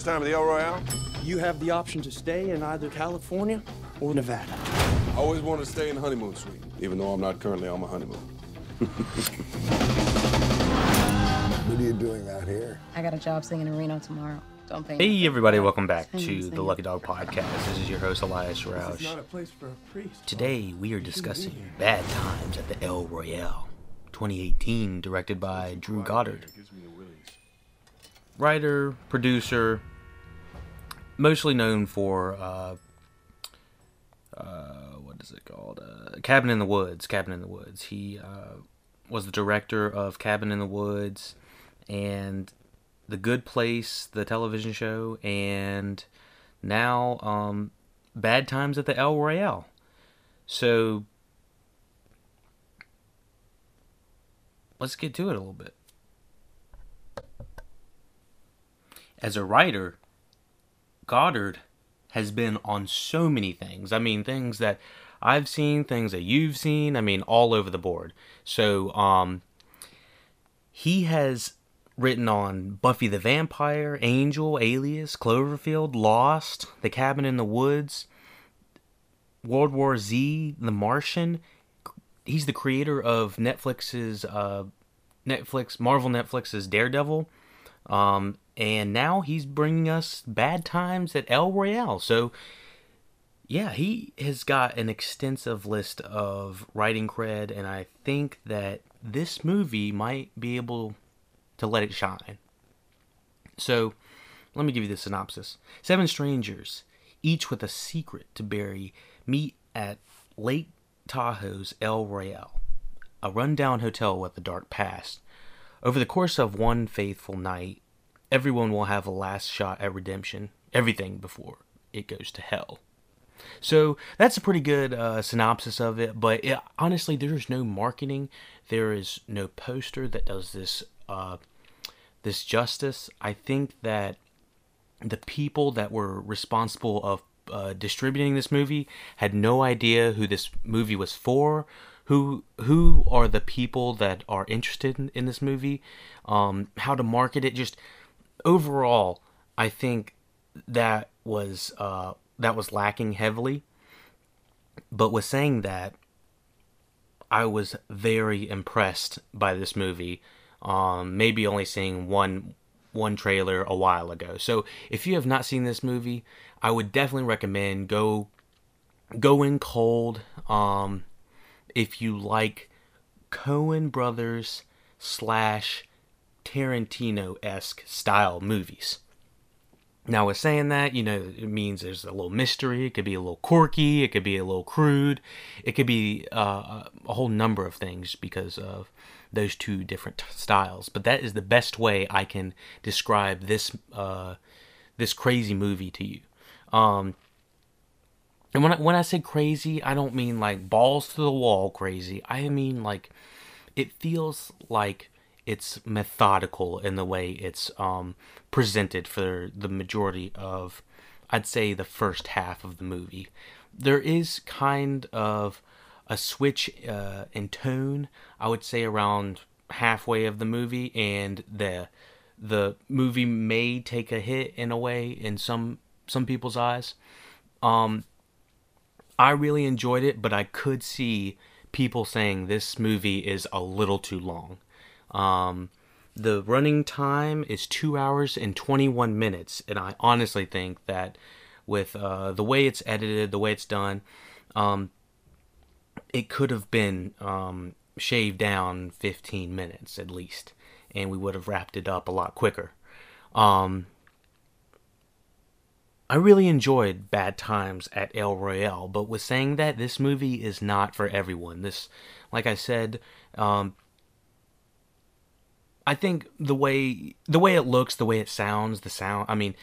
first time at the El Royale? You have the option to stay in either California or Nevada. I always want to stay in the honeymoon suite, even though I'm not currently on my honeymoon. What are you doing out here? I got a job singing in Reno tomorrow. Don't pay Hey me. everybody, welcome back to the Lucky Dog Podcast. This is your host Elias It's not Roush. a place for a priest. Today we are discussing Bad Times at the El Royale, 2018, directed by Drew Goddard. Writer, producer, mostly known for uh, uh, what is it called? Uh, Cabin in the Woods. Cabin in the Woods. He uh, was the director of Cabin in the Woods and The Good Place, the television show, and now um, Bad Times at the El Royale. So let's get to it a little bit. As a writer, Goddard has been on so many things. I mean, things that I've seen, things that you've seen. I mean, all over the board. So, um, he has written on Buffy the Vampire, Angel, Alias, Cloverfield, Lost, The Cabin in the Woods, World War Z, The Martian. He's the creator of Netflix's uh, Netflix, Marvel Netflix's Daredevil. Um, and now he's bringing us Bad Times at El Royale. So, yeah, he has got an extensive list of writing cred, and I think that this movie might be able to let it shine. So, let me give you the synopsis. Seven strangers, each with a secret to bury, meet at Lake Tahoe's El Royale, a rundown hotel with a dark past. Over the course of one faithful night, everyone will have a last shot at redemption, everything before it goes to hell. So that's a pretty good uh, synopsis of it, but it, honestly, there's no marketing, there is no poster that does this uh, this justice. I think that the people that were responsible of uh, distributing this movie had no idea who this movie was for. Who who are the people that are interested in, in this movie? Um, how to market it? Just overall, I think that was uh, that was lacking heavily. But with saying that, I was very impressed by this movie. Um, maybe only seeing one one trailer a while ago. So if you have not seen this movie, I would definitely recommend go go in cold. Um, if you like Coen Brothers slash Tarantino esque style movies. Now, with saying that, you know, it means there's a little mystery. It could be a little quirky. It could be a little crude. It could be uh, a whole number of things because of those two different styles. But that is the best way I can describe this uh, this crazy movie to you. Um, and when I, when I say crazy, I don't mean like balls to the wall crazy. I mean like it feels like it's methodical in the way it's um, presented for the majority of, I'd say, the first half of the movie. There is kind of a switch uh, in tone, I would say, around halfway of the movie, and the the movie may take a hit in a way in some some people's eyes. Um, I really enjoyed it, but I could see people saying this movie is a little too long. Um, the running time is two hours and 21 minutes, and I honestly think that with uh, the way it's edited, the way it's done, um, it could have been um, shaved down 15 minutes at least, and we would have wrapped it up a lot quicker. Um, I really enjoyed Bad Times at El Royale, but with saying that, this movie is not for everyone. This, like I said, um, I think the way the way it looks, the way it sounds, the sound. I mean,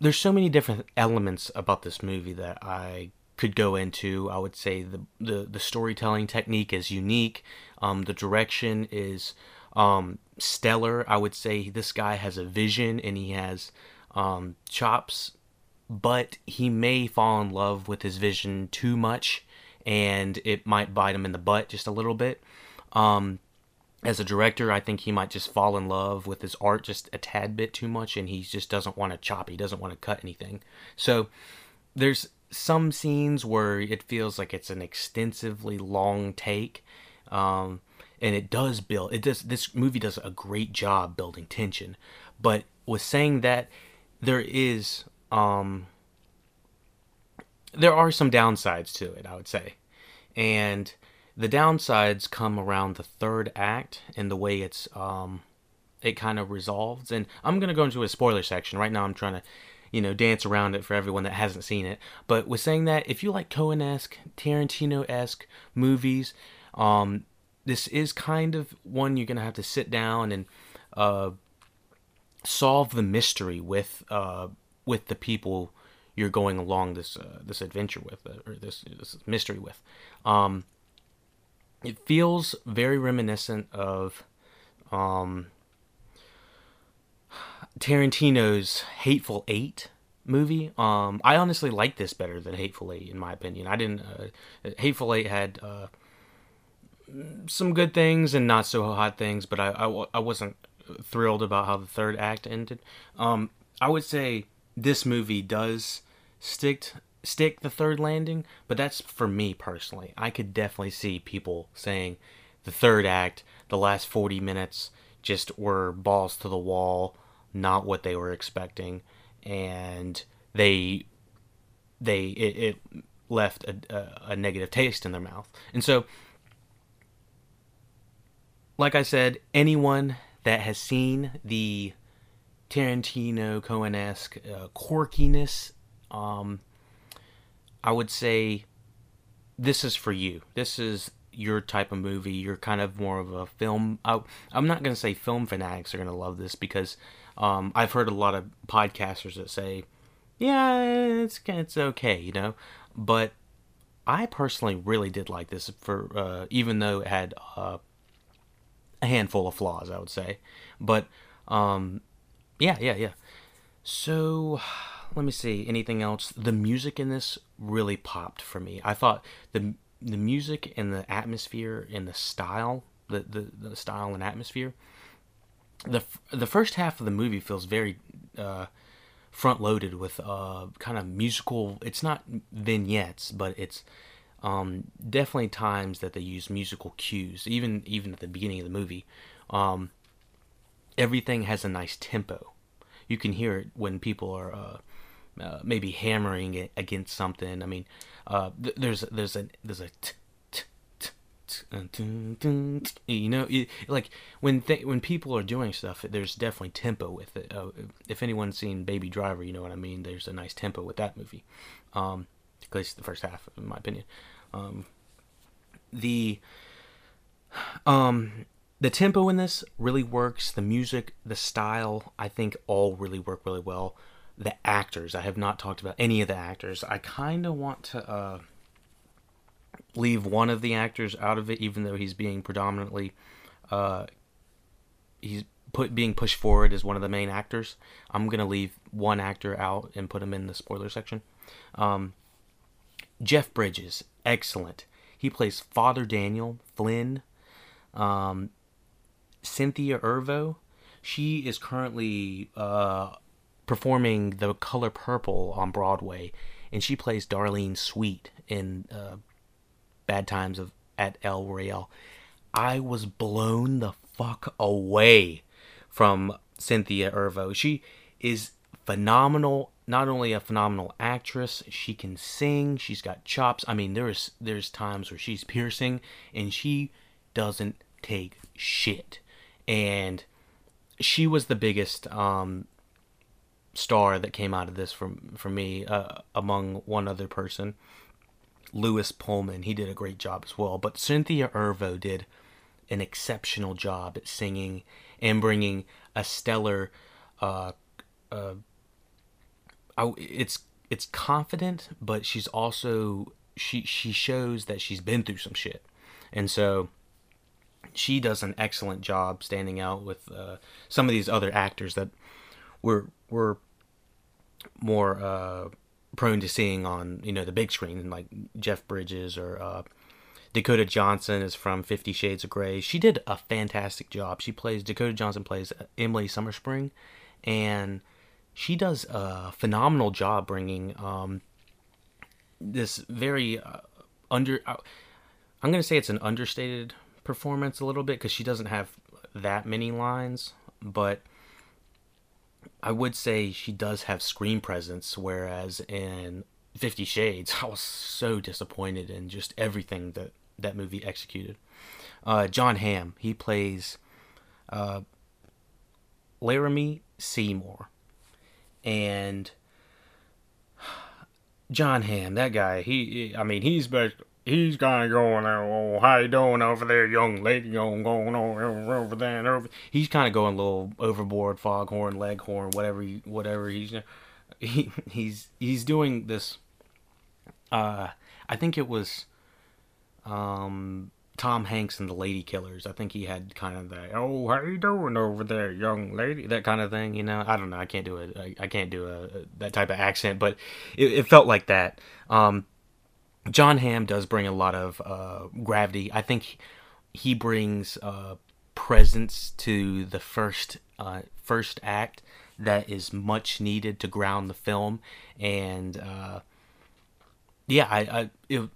there's so many different elements about this movie that I could go into. I would say the the, the storytelling technique is unique. Um, the direction is um, stellar. I would say this guy has a vision and he has um, chops, but he may fall in love with his vision too much, and it might bite him in the butt just a little bit. Um, as a director, I think he might just fall in love with his art just a tad bit too much, and he just doesn't want to chop. He doesn't want to cut anything. So there's some scenes where it feels like it's an extensively long take, um, and it does build. It does. This movie does a great job building tension. But with saying that, there is um, there are some downsides to it. I would say, and the downsides come around the third act and the way it's um it kind of resolves. And i'm going to go into a spoiler section. Right now i'm trying to you know dance around it for everyone that hasn't seen it. But with saying that if you like coen-esque tarantino-esque movies um this is kind of one you're to have to sit down and uh solve the mystery with uh with the people you're going along this uh, this adventure with uh, or this this mystery with um it feels very reminiscent of um, Tarantino's Hateful Eight movie. Um, I honestly like this better than Hateful Eight, in my opinion. I didn't. Uh, Hateful Eight had uh, some good things and not so hot things, but I, I, I wasn't thrilled about how the third act ended. Um, I would say this movie does stick stick the third landing, but that's for me personally. I could definitely see people saying the third act, the last 40 minutes just were balls to the wall, not what they were expecting, and they they it, it left a, a, a negative taste in their mouth. And so like I said, anyone that has seen the Tarantino Coen-esque uh, quirkiness um, I would say this is for you. This is your type of movie. You're kind of more of a film. I, am not going to say film fanatics are going to love this because um, I've heard a lot of podcasters that say, yeah, it's it's okay, you know. But I personally really did like this for uh, even though it had uh, a handful of flaws, I would say. But um, yeah, yeah, yeah. So let me see anything else. The music in this really popped for me. I thought the the music and the atmosphere and the style, the the, the style and atmosphere. The the first half of the movie feels very uh, front loaded with uh, kind of musical. It's not vignettes, but it's um, definitely times that they use musical cues. Even even at the beginning of the movie, um, everything has a nice tempo. You can hear it when people are uh, uh, maybe hammering it against something. I mean, uh, th- there's there's a there's a t- you know, like when th- when people are doing stuff, there's definitely tempo with it. Uh, if anyone's seen Baby Driver, you know what I mean. There's a nice tempo with that movie, um, at least the first half, in my opinion. Um, the um the tempo in this really works. The music, the style, I think all really work really well the actors. I have not talked about any of the actors. I kind of want to uh, leave one of the actors out of it, even though he's being predominantly uh, he's put being pushed forward as one of the main actors. I'm gonna leave one actor out and put him in the spoiler section. Um, Jeff Bridges, excellent. He plays Father Daniel Flynn. Um, Cynthia Erivo, she is currently uh, performing The Color Purple on Broadway, and she plays Darlene Sweet in uh, Bad Times of at El Royale. I was blown the fuck away from Cynthia Erivo. She is phenomenal. Not only a phenomenal actress, she can sing. She's got chops. I mean, there's there's times where she's piercing and she doesn't take shit. And she was the biggest um, star that came out of this from for me, uh, among one other person, Lewis Pullman. He did a great job as well. But Cynthia Erivo did an exceptional job at singing and bringing a stellar. Uh, uh, it's it's confident, but she's also she she shows that she's been through some shit, and so she does an excellent job standing out with uh, some of these other actors that were were more uh, prone to seeing on you know the big screen, like Jeff Bridges or uh, Dakota Johnson is from Fifty Shades of Grey. She did a fantastic job. She plays Dakota Johnson plays Emily Summerspring, and she does a phenomenal job bringing um, this very uh, under. Uh, I'm gonna say it's an understated performance a little bit because she doesn't have that many lines, but I would say she does have screen presence, whereas in Fifty Shades, I was so disappointed in just everything that that movie executed. Uh, Jon Hamm, he plays uh, Laramie Seymour, and Jon Hamm, that guy, he, I mean, he's he's kind of going, oh, how you doing over there, young lady, going on over there and over. He's kind of going a little overboard, foghorn, leghorn, whatever, whatever he's, he, he's, he's doing this. Uh, I think it was, um, Tom Hanks and the Lady Killers. I think he had kind of that, oh, how you doing over there, young lady, that kind of thing. You know, I don't know. I can't do it. I, can't do a, a, that type of accent, but it, it felt like that. Um, Jon Hamm does bring a lot of uh, gravity. I think he brings uh, presence to the first uh, first act that is much needed to ground the film, and uh, yeah, I, I it,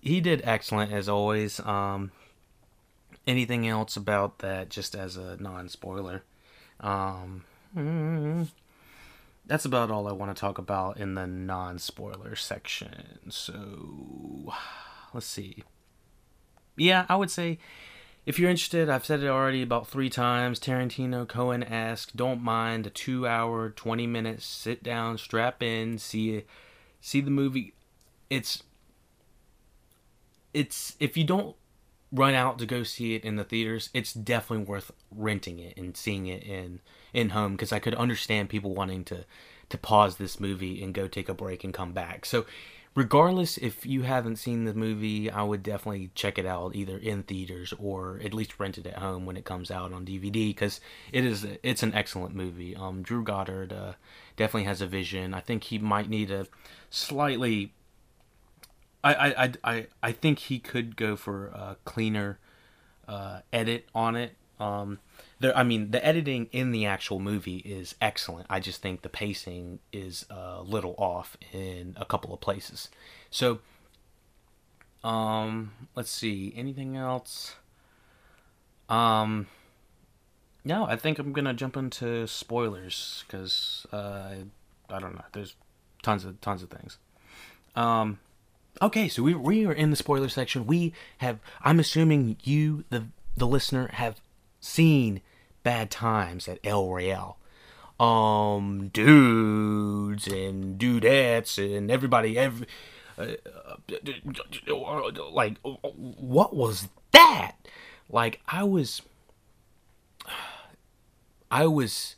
he did excellent as always. Um, anything else about that, just as a non spoiler? Um, mm-hmm that's about all I want to talk about in the non spoiler section. So, let's see. Yeah, I would say if you're interested, I've said it already about three times. Tarantino Cohen asked, don't mind a two hour, 20 minute sit down, strap in, see see the movie. It's it's if you don't run out to go see it in the theaters, it's definitely worth renting it and seeing it in in home because I could understand people wanting to to pause this movie and go take a break and come back. So regardless if you haven't seen the movie, I would definitely check it out either in theaters or at least rent it at home when it comes out on DVD because it is it's an excellent movie. Um, Drew Goddard uh, definitely has a vision. I think he might need a slightly I, I, I, I think he could go for a cleaner uh, edit on it. Um, there, I mean, the editing in the actual movie is excellent. I just think the pacing is a little off in a couple of places. So, um, let's see. Anything else? Um, no, I think I'm gonna jump into spoilers because uh, I don't know. There's tons of tons of things. Um, Okay, so we we are in the spoiler section. We have I'm assuming you the the listener have seen Bad Times at El Royale. Um dudes and dudettes and everybody every uh, like what was that? Like I was I was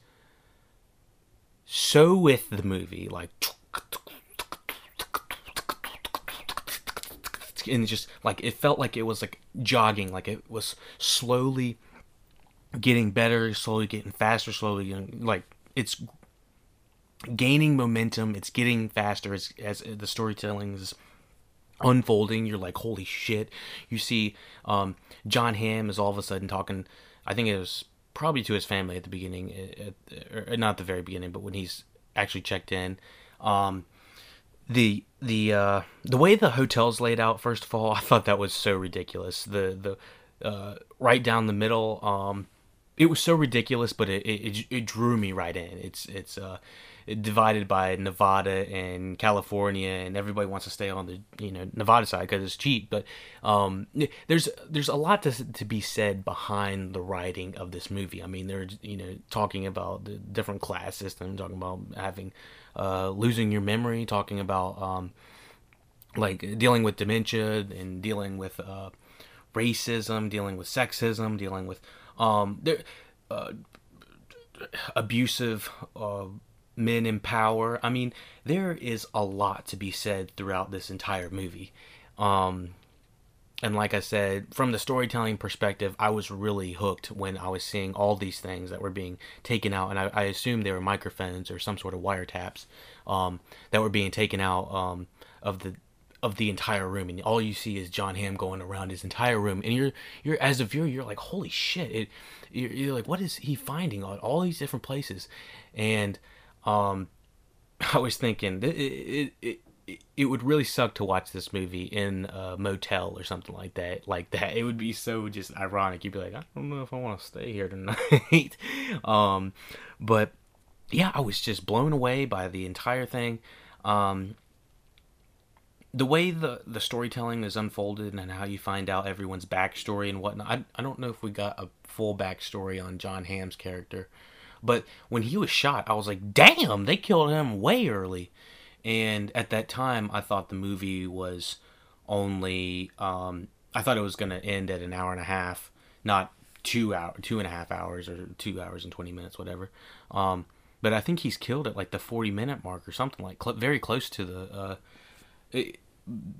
so with the movie like and just like it felt like it was like jogging, like it was slowly getting better, slowly getting faster, slowly getting, like it's gaining momentum. It's getting faster as as the storytelling is unfolding. You're like, holy shit! You see, um, Jon Hamm is all of a sudden talking. I think it was probably to his family at the beginning, at, or not the very beginning, but when he's actually checked in. Um, the the uh, the way the hotel's laid out, first of all, I thought that was so ridiculous. The the uh, right down the middle, um, it was so ridiculous, but it, it it drew me right in. It's it's uh, divided by Nevada and California, and everybody wants to stay on the you know Nevada side because it's cheap. But um, there's there's a lot to to be said behind the writing of this movie. I mean, they're you know talking about the different class system, talking about having uh, losing your memory, talking about um, like dealing with dementia and dealing with uh, racism, dealing with sexism, dealing with um, there, uh, abusive uh, men in power. I mean, there is a lot to be said throughout this entire movie. Um, and like I said, from the storytelling perspective, I was really hooked when I was seeing all these things that were being taken out, and I, I assumed they were microphones or some sort of wiretaps um, that were being taken out um, of the of the entire room, and all you see is Jon Hamm going around his entire room, and you're you're as a viewer, you're like, holy shit! It you're, you're like, what is he finding on all these different places? And um, I was thinking it it, it would really suck to watch this movie in a motel or something like that. Like that, it would be so just ironic. You'd be like, I don't know if I want to stay here tonight. um, but yeah, I was just blown away by the entire thing. Um, the way the the storytelling is unfolded and how you find out everyone's backstory and whatnot. I, I don't know if we got a full backstory on Jon Hamm's character, but when he was shot, I was like, damn, they killed him way early. And at that time, I thought the movie was only um, I thought it was going to end at an hour and a half, not two hour, two and a half hours or two hours and twenty minutes, whatever. Um, but I think he's killed at like the forty minute mark or something like cl- very close to the uh, it,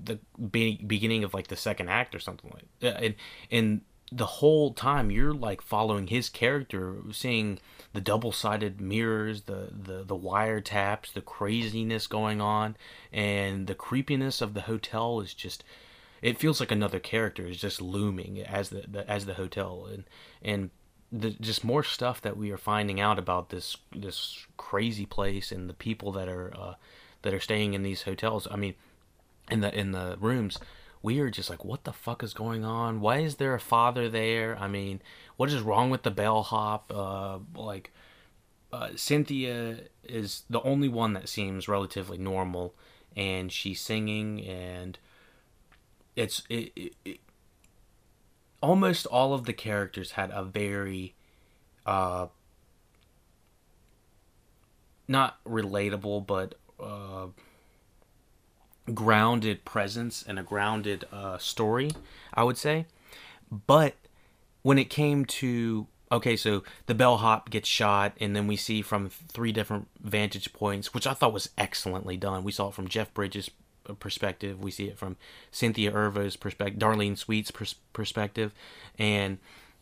the be- beginning of like the second act or something like that. And and the whole time you're like following his character, seeing the double-sided mirrors, the the the wiretaps, the craziness going on, and the creepiness of the hotel is just. It feels like another character is just looming as the, the as the hotel, and and the, just more stuff that we are finding out about this this crazy place and the people that are uh, that are staying in these hotels. I mean, in the in the rooms we are just like what the fuck is going on? Why is there a father there? I mean what is wrong with the bellhop? Uh like uh, cynthia is the only one that seems relatively normal and she's singing and it's it, it, it almost all of the characters had a very uh not relatable but uh grounded presence and a grounded uh, story, I would say. But when it came to okay, so the bellhop gets shot, and then we see from three different vantage points, which I thought was excellently done. We saw it from Jeff Bridges' perspective, we see it from Cynthia Erivo's perspective, Darlene Sweet's pers- perspective, and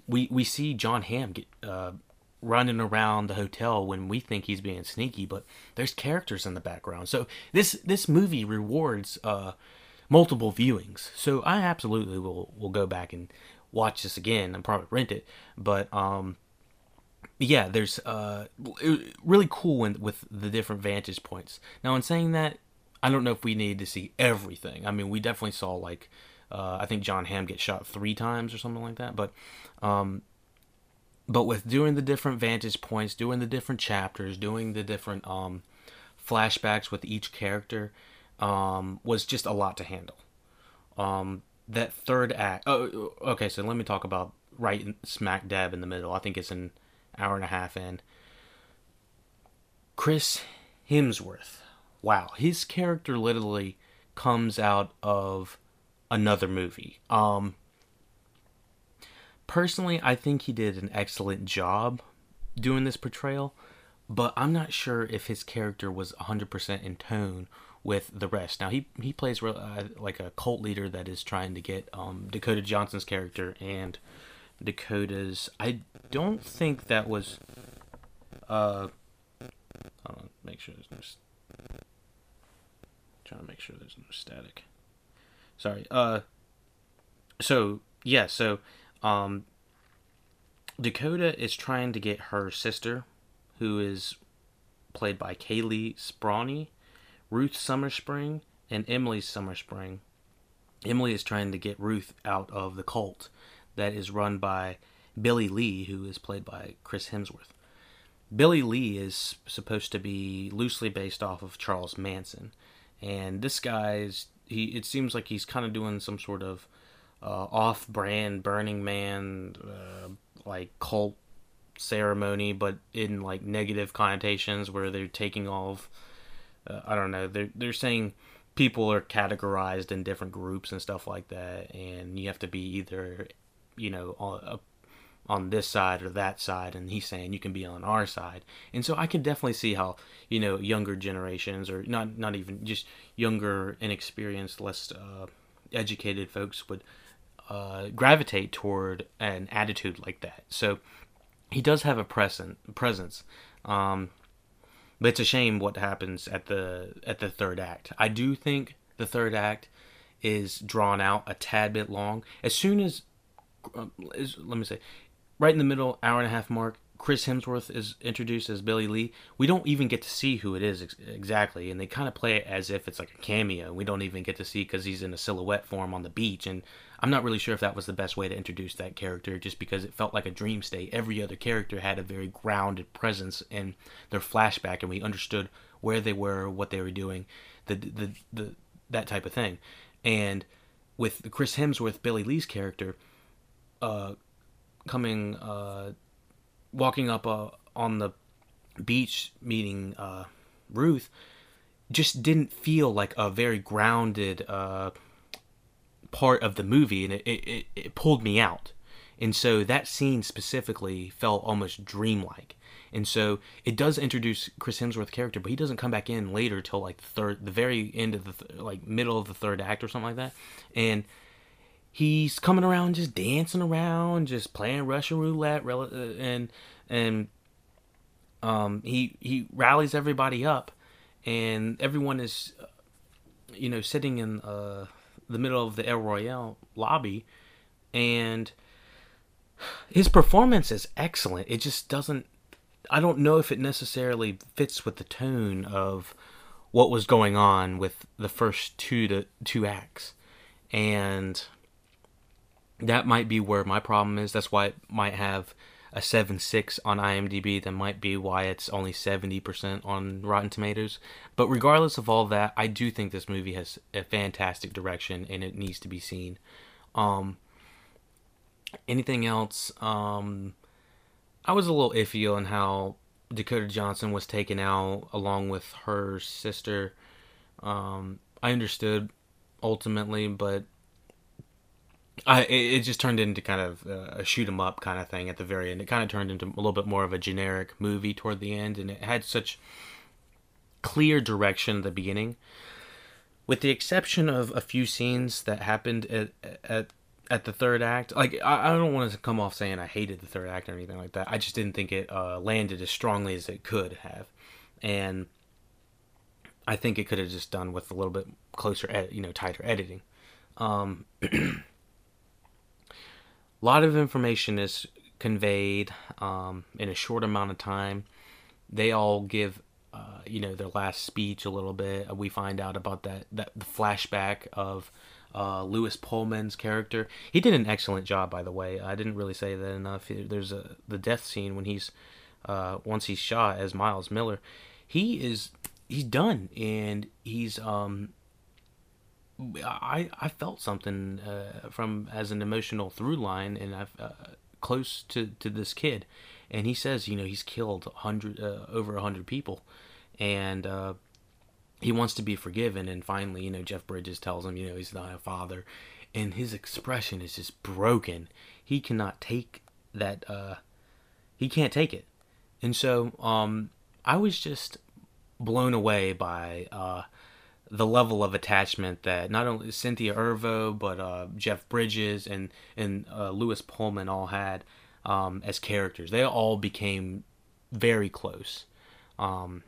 we we see Jon Hamm get uh, running around the hotel when we think he's being sneaky, but there's characters in the background. So this this movie rewards uh, multiple viewings. So I absolutely will will go back and watch this again and probably rent it. But um, yeah, there's uh, really cool with the different vantage points. Now, in saying that, I don't know if we need to see everything. I mean, we definitely saw like uh, I think Jon Hamm gets shot three times or something like that. But um, but with doing the different vantage points, doing the different chapters, doing the different um, flashbacks with each character um, was just a lot to handle. Um, that third act. Oh, okay. So let me talk about right smack dab in the middle. I think it's an hour and a half in. Chris Hemsworth. Wow, his character literally comes out of another movie. Um, personally, I think he did an excellent job doing this portrayal, but I'm not sure if his character was 100% in tone with the rest. Now he he plays uh, like a cult leader that is trying to get um, Dakota Johnson's character and Dakota's. I don't think that was. Uh, hold on, make sure there's no. Trying to make sure there's no static. Sorry. Uh. So yeah. So um, Dakota is trying to get her sister, who is played by Cailee Spaeny, Ruth Summerspring, and Emily Summerspring. Emily is trying to get Ruth out of the cult that is run by Billy Lee, who is played by Chris Hemsworth. Billy Lee is supposed to be loosely based off of Charles Manson, and this guy's he. It seems like he's kind of doing some sort of uh, off-brand Burning Man uh, like cult ceremony, but in like negative connotations where they're taking off. Uh, I don't know. They're they're saying people are categorized in different groups and stuff like that, and you have to be either, you know, on, on this side or that side. And he's saying you can be on our side, and so I can definitely see how you know younger generations or not not even just younger, inexperienced, less uh, educated folks would uh, gravitate toward an attitude like that. So he does have a present presence. Um, but it's a shame what happens at the at the third act. I do think the third act is drawn out a tad bit long. As soon as, uh, is, let me say, right in the middle, hour and a half mark, Chris Hemsworth is introduced as Billy Lee. We don't even get to see who it is ex- exactly, and they kind of play it as if it's like a cameo. We don't even get to see because he's in a silhouette form on the beach, and I'm not really sure if that was the best way to introduce that character, just because it felt like a dream state. Every other character had a very grounded presence in their flashback, and we understood where they were, what they were doing, the the the that type of thing. And with Chris Hemsworth, Billy Lee's character, uh, coming, uh, walking up uh, on the beach, meeting uh, Ruth, just didn't feel like a very grounded uh, part of the movie, and it, it, it pulled me out. And so that scene specifically felt almost dreamlike. And so it does introduce Chris Hemsworth character, but he doesn't come back in later till like the third, the very end of the th- like middle of the third act or something like that. And he's coming around just dancing around, just playing Russian roulette, uh, and and um, he he rallies everybody up, and everyone is, uh, you know, sitting in uh, the middle of the El Royale lobby, and his performance is excellent. It just doesn't. I don't know if it necessarily fits with the tone of what was going on with the first two to two acts, and that might be where my problem is. That's why it might have a 7.6 on IMDb. That might be why it's only 70% on Rotten Tomatoes. But regardless of all that, I do think this movie has a fantastic direction and it needs to be seen. Um, anything else? Um, I was a little iffy on how Dakota Johnson was taken out along with her sister. Um, I understood ultimately, but I it, just turned into kind of a shoot 'em up kind of thing at the very end. It kind of turned into a little bit more of a generic movie toward the end, and it had such clear direction at the beginning, with the exception of a few scenes that happened at at at the third act. Like I, I don't want to come off saying I hated the third act or anything like that. I just didn't think it uh, landed as strongly as it could have, and I think it could have just done with a little bit closer, ed- you know, tighter editing. Um, a lot of information is conveyed um, in a short amount of time. They all give, uh, you know, their last speech a little bit. We find out about that that the flashback of uh, Lewis Pullman's character. He did an excellent job, by the way. I didn't really say that enough. There's a the death scene when he's uh, once he's shot as Miles Miller. He is he's done, and he's um I I felt something uh, from as an emotional through line, and I've uh, close to to this kid, and he says, you know, he's killed hundred uh, over hundred people, and uh, he wants to be forgiven, and finally, you know, Jeff Bridges tells him, you know, he's not a father, and his expression is just broken. He cannot take that. Uh, he can't take it, and so um, I was just blown away by. Uh, the level of attachment that not only Cynthia Erivo but uh, Jeff Bridges and and uh, Lewis Pullman all had um, as characters. They all became very close um,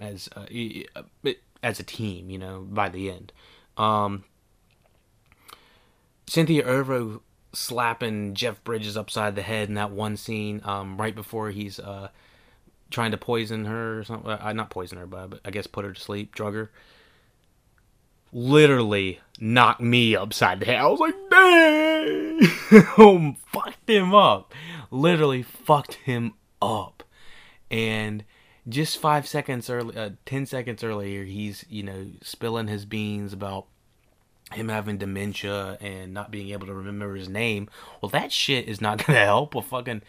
as uh, as a team. You know, by the end, um, Cynthia Erivo slapping Jeff Bridges upside the head in that one scene um, right before he's uh, trying to poison her or something. Uh, not poison her, but I guess put her to sleep, drug her literally knocked me upside the head. I was like, dang! fucked him up. Literally fucked him up. And just five seconds early, uh, ten seconds earlier, he's, you know, spilling his beans about him having dementia and not being able to remember his name. Well, that shit is not going to help a fucking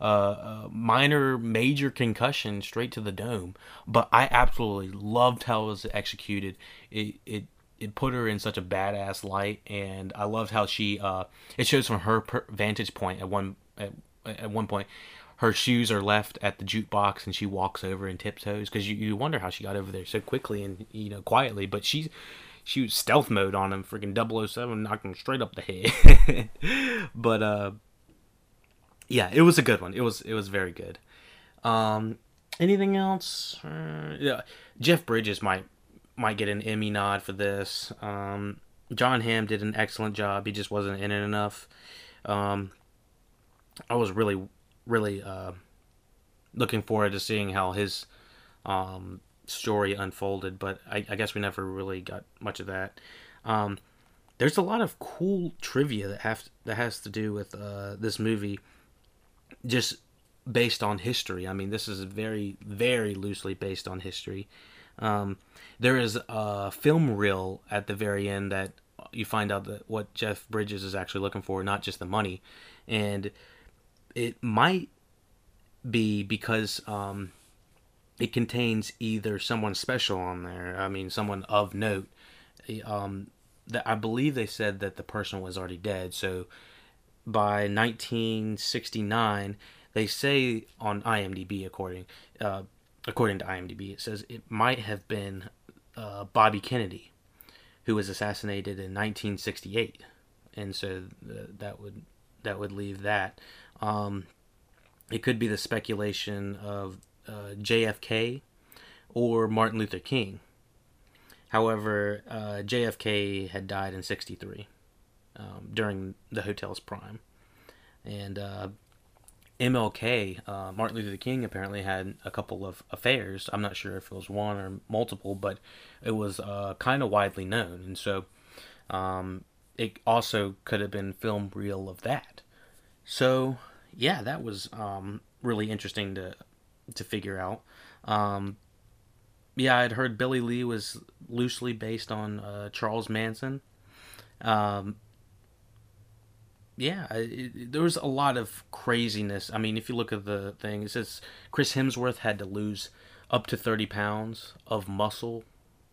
uh, uh, minor, major concussion straight to the dome. But I absolutely loved how it was executed. It, it it put her in such a badass light, and I loved how she. Uh, it shows from her per- vantage point at one at, at one point. Her shoes are left at the jukebox, and she walks over and tiptoes because you, you wonder how she got over there so quickly and you know quietly. But she's she was stealth mode on him, freaking 007, knocking straight up the head. but uh, yeah, it was a good one. It was it was very good. Um, anything else? Uh, yeah, Jeff Bridges might might get an Emmy nod for this. Um, Jon Hamm did an excellent job. He just wasn't in it enough. Um, I was really, really uh, looking forward to seeing how his um, story unfolded, but I, I, guess we never really got much of that. Um, there's a lot of cool trivia that have that has to do with uh, this movie, just based on history. I mean, this is very, very loosely based on history. Um, there is a film reel at the very end that you find out that what Jeff Bridges is actually looking for, not just the money, and it might be because um, it contains either someone special on there. I mean, someone of note. Um, that I believe they said that the person was already dead. So by 1969, they say on IMDb, according uh, according to IMDb, it says it might have been uh, Bobby Kennedy, who was assassinated in 1968, and so th- that would that would leave that. Um, it could be the speculation of uh, JFK or Martin Luther King. However, uh, JFK had died in '63 um, during the hotel's prime, and uh, MLK, uh, Martin Luther King, apparently had a couple of affairs. I'm not sure if it was one or multiple, but it was uh, kind of widely known, and so um, it also could have been film reel of that. So yeah, that was um, really interesting to to figure out. Um, yeah, I'd heard Billy Lee was loosely based on uh, Charles Manson. Um, yeah, it, there was a lot of craziness. I mean, if you look at the thing, it says Chris Hemsworth had to lose up to 30 pounds of muscle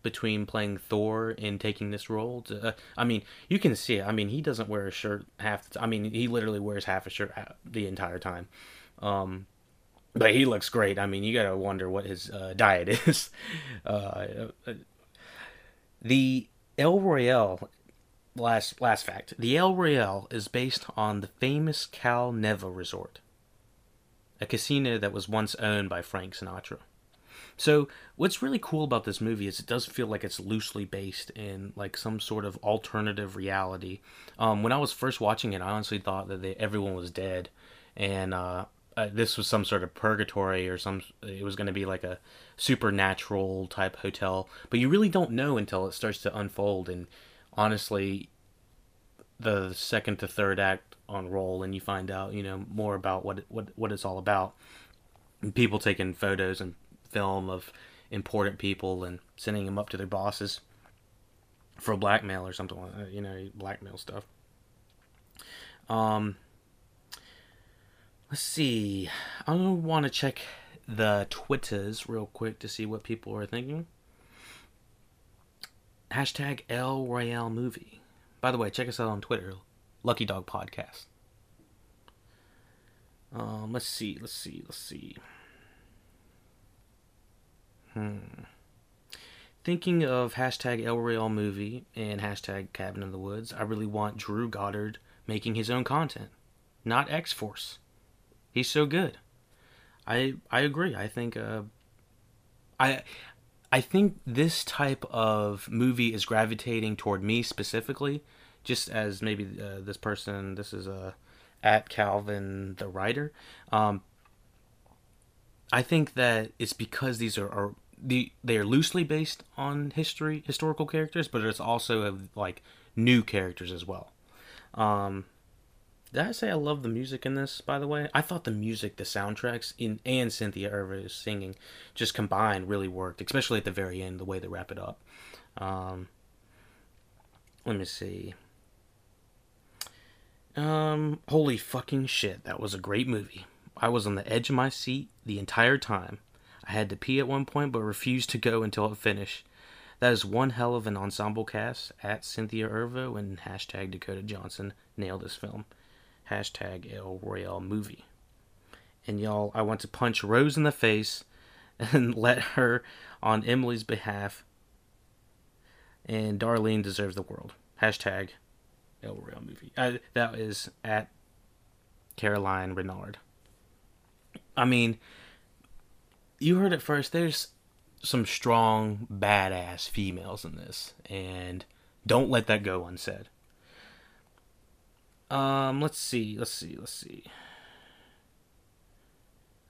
between playing Thor and taking this role. To, uh, I mean, you can see it. I mean, he doesn't wear a shirt half. The I mean, he literally wears half a shirt the entire time. Um, but he looks great. I mean, you gotta wonder what his uh, diet is. Uh, uh, the El Royale last last fact. The El Royale is based on the famous Cal Neva Resort, a casino that was once owned by Frank Sinatra. So, what's really cool about this movie is it does feel like it's loosely based in like some sort of alternative reality. Um, when I was first watching it, I honestly thought that they, everyone was dead, and uh, uh, this was some sort of purgatory or some. It was going to be like a supernatural type hotel, but you really don't know until it starts to unfold and honestly, the second to third act on roll, and you find out, you know, more about what what what it's all about. And people taking photos and film of important people and sending them up to their bosses for blackmail or something like that, you know, blackmail stuff. Um, let's see. I want to check the Twitters real quick to see what people are thinking hashtag El Royale movie. By the way, check us out on Twitter, Lucky Dog Podcast. Um, let's see, let's see, let's see. Hmm. Thinking of hashtag El Royale movie and hashtag Cabin in the Woods, I really want Drew Goddard making his own content, not X Force. He's so good. I I agree. I think uh, I I think this type of movie is gravitating toward me specifically, just as maybe uh, this person, this is uh, at Calvin the writer. Um, I think that it's because these are, are the they are loosely based on history historical characters, but it's also like new characters as well. Um, did I say I love the music in this? By the way, I thought the music, the soundtracks, in and Cynthia Erivo's singing, just combined really worked, especially at the very end, the way they wrap it up. Um, let me see. Um, holy fucking shit, that was a great movie. I was on the edge of my seat the entire time. I had to pee at one point, but refused to go until it finished. That is one hell of an ensemble cast at Cynthia Erivo and hashtag Dakota Johnson nailed this film hashtag El Royale movie. And y'all, I want to punch Rose in the face and let her on Emily's behalf. And Darlene deserves the world. Hashtag El Royale movie. Uh, that is at Caroline Renard. I mean, you heard it first. There's some strong, badass females in this. And Don't let that go unsaid. Um, let's see, let's see, let's see.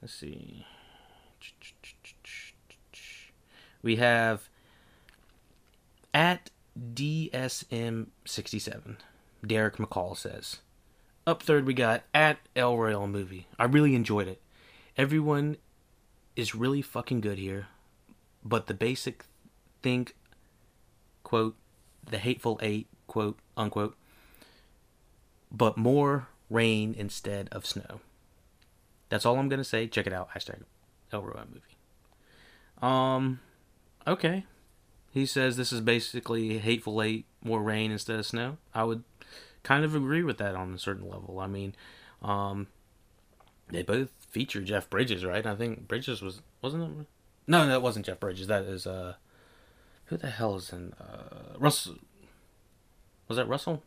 Let's see. We have at DSM67. Derek McCall says. Up third, we got at El Royale Movie. I really enjoyed it. Everyone is really fucking good here, but the basic think, quote, the hateful eight, quote, unquote, but more rain instead of snow. That's all I'm gonna say. Check it out. Hashtag El Royale Movie. Um, okay. He says this is basically hateful eight, more rain instead of snow. I would kind of agree with that on a certain level. I mean, um, they both feature Jeff Bridges, right? I think Bridges was wasn't it? No, no, it wasn't Jeff Bridges. That is uh, who the hell is in uh Russell? Was that Russell?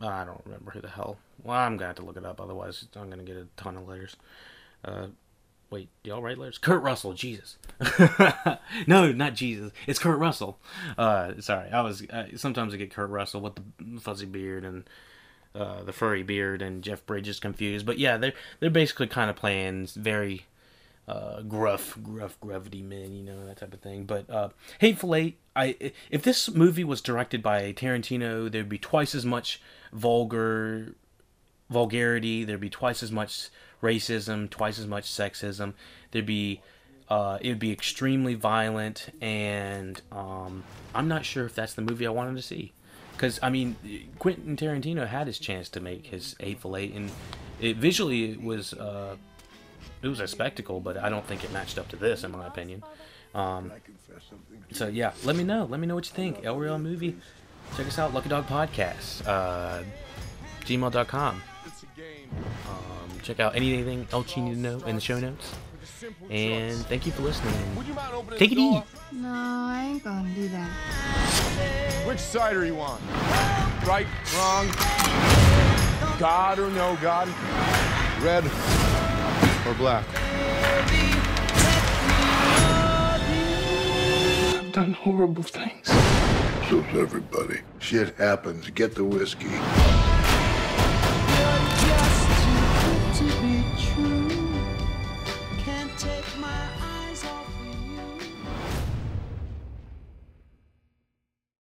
I don't remember who the hell. Well, I'm gonna have to look it up. Otherwise, I'm gonna get a ton of letters. Uh, wait, y'all write letters? Kurt Russell, Jesus. no, not Jesus. It's Kurt Russell. Uh, sorry, I was. Uh, sometimes I get Kurt Russell with the fuzzy beard and uh, the furry beard and Jeff Bridges confused. But yeah, they're they're basically kind of playing very uh, gruff, gruff, gravity men, you know that type of thing. But uh, Hateful Eight, I if this movie was directed by Tarantino, there'd be twice as much vulgar vulgarity. There'd be twice as much racism, twice as much sexism. There'd be uh, it would be extremely violent, and um, I'm not sure if that's the movie I wanted to see. Because I mean, Quentin Tarantino had his chance to make his Hateful Eight, and it visually it was uh, it was a spectacle, but I don't think it matched up to this, in my opinion. Um, so yeah, let me know. Let me know what you think. El Royale movie. Check us out, Lucky Dog Podcast, uh, gmail.com. Um, check out anything else you need to know in the show notes. And thank you for listening. Take it easy. No, I ain't gonna do that. Which side are you on? Right, wrong, God or no God? Red or black? I've done horrible things. So's everybody. Shit happens. Get the whiskey.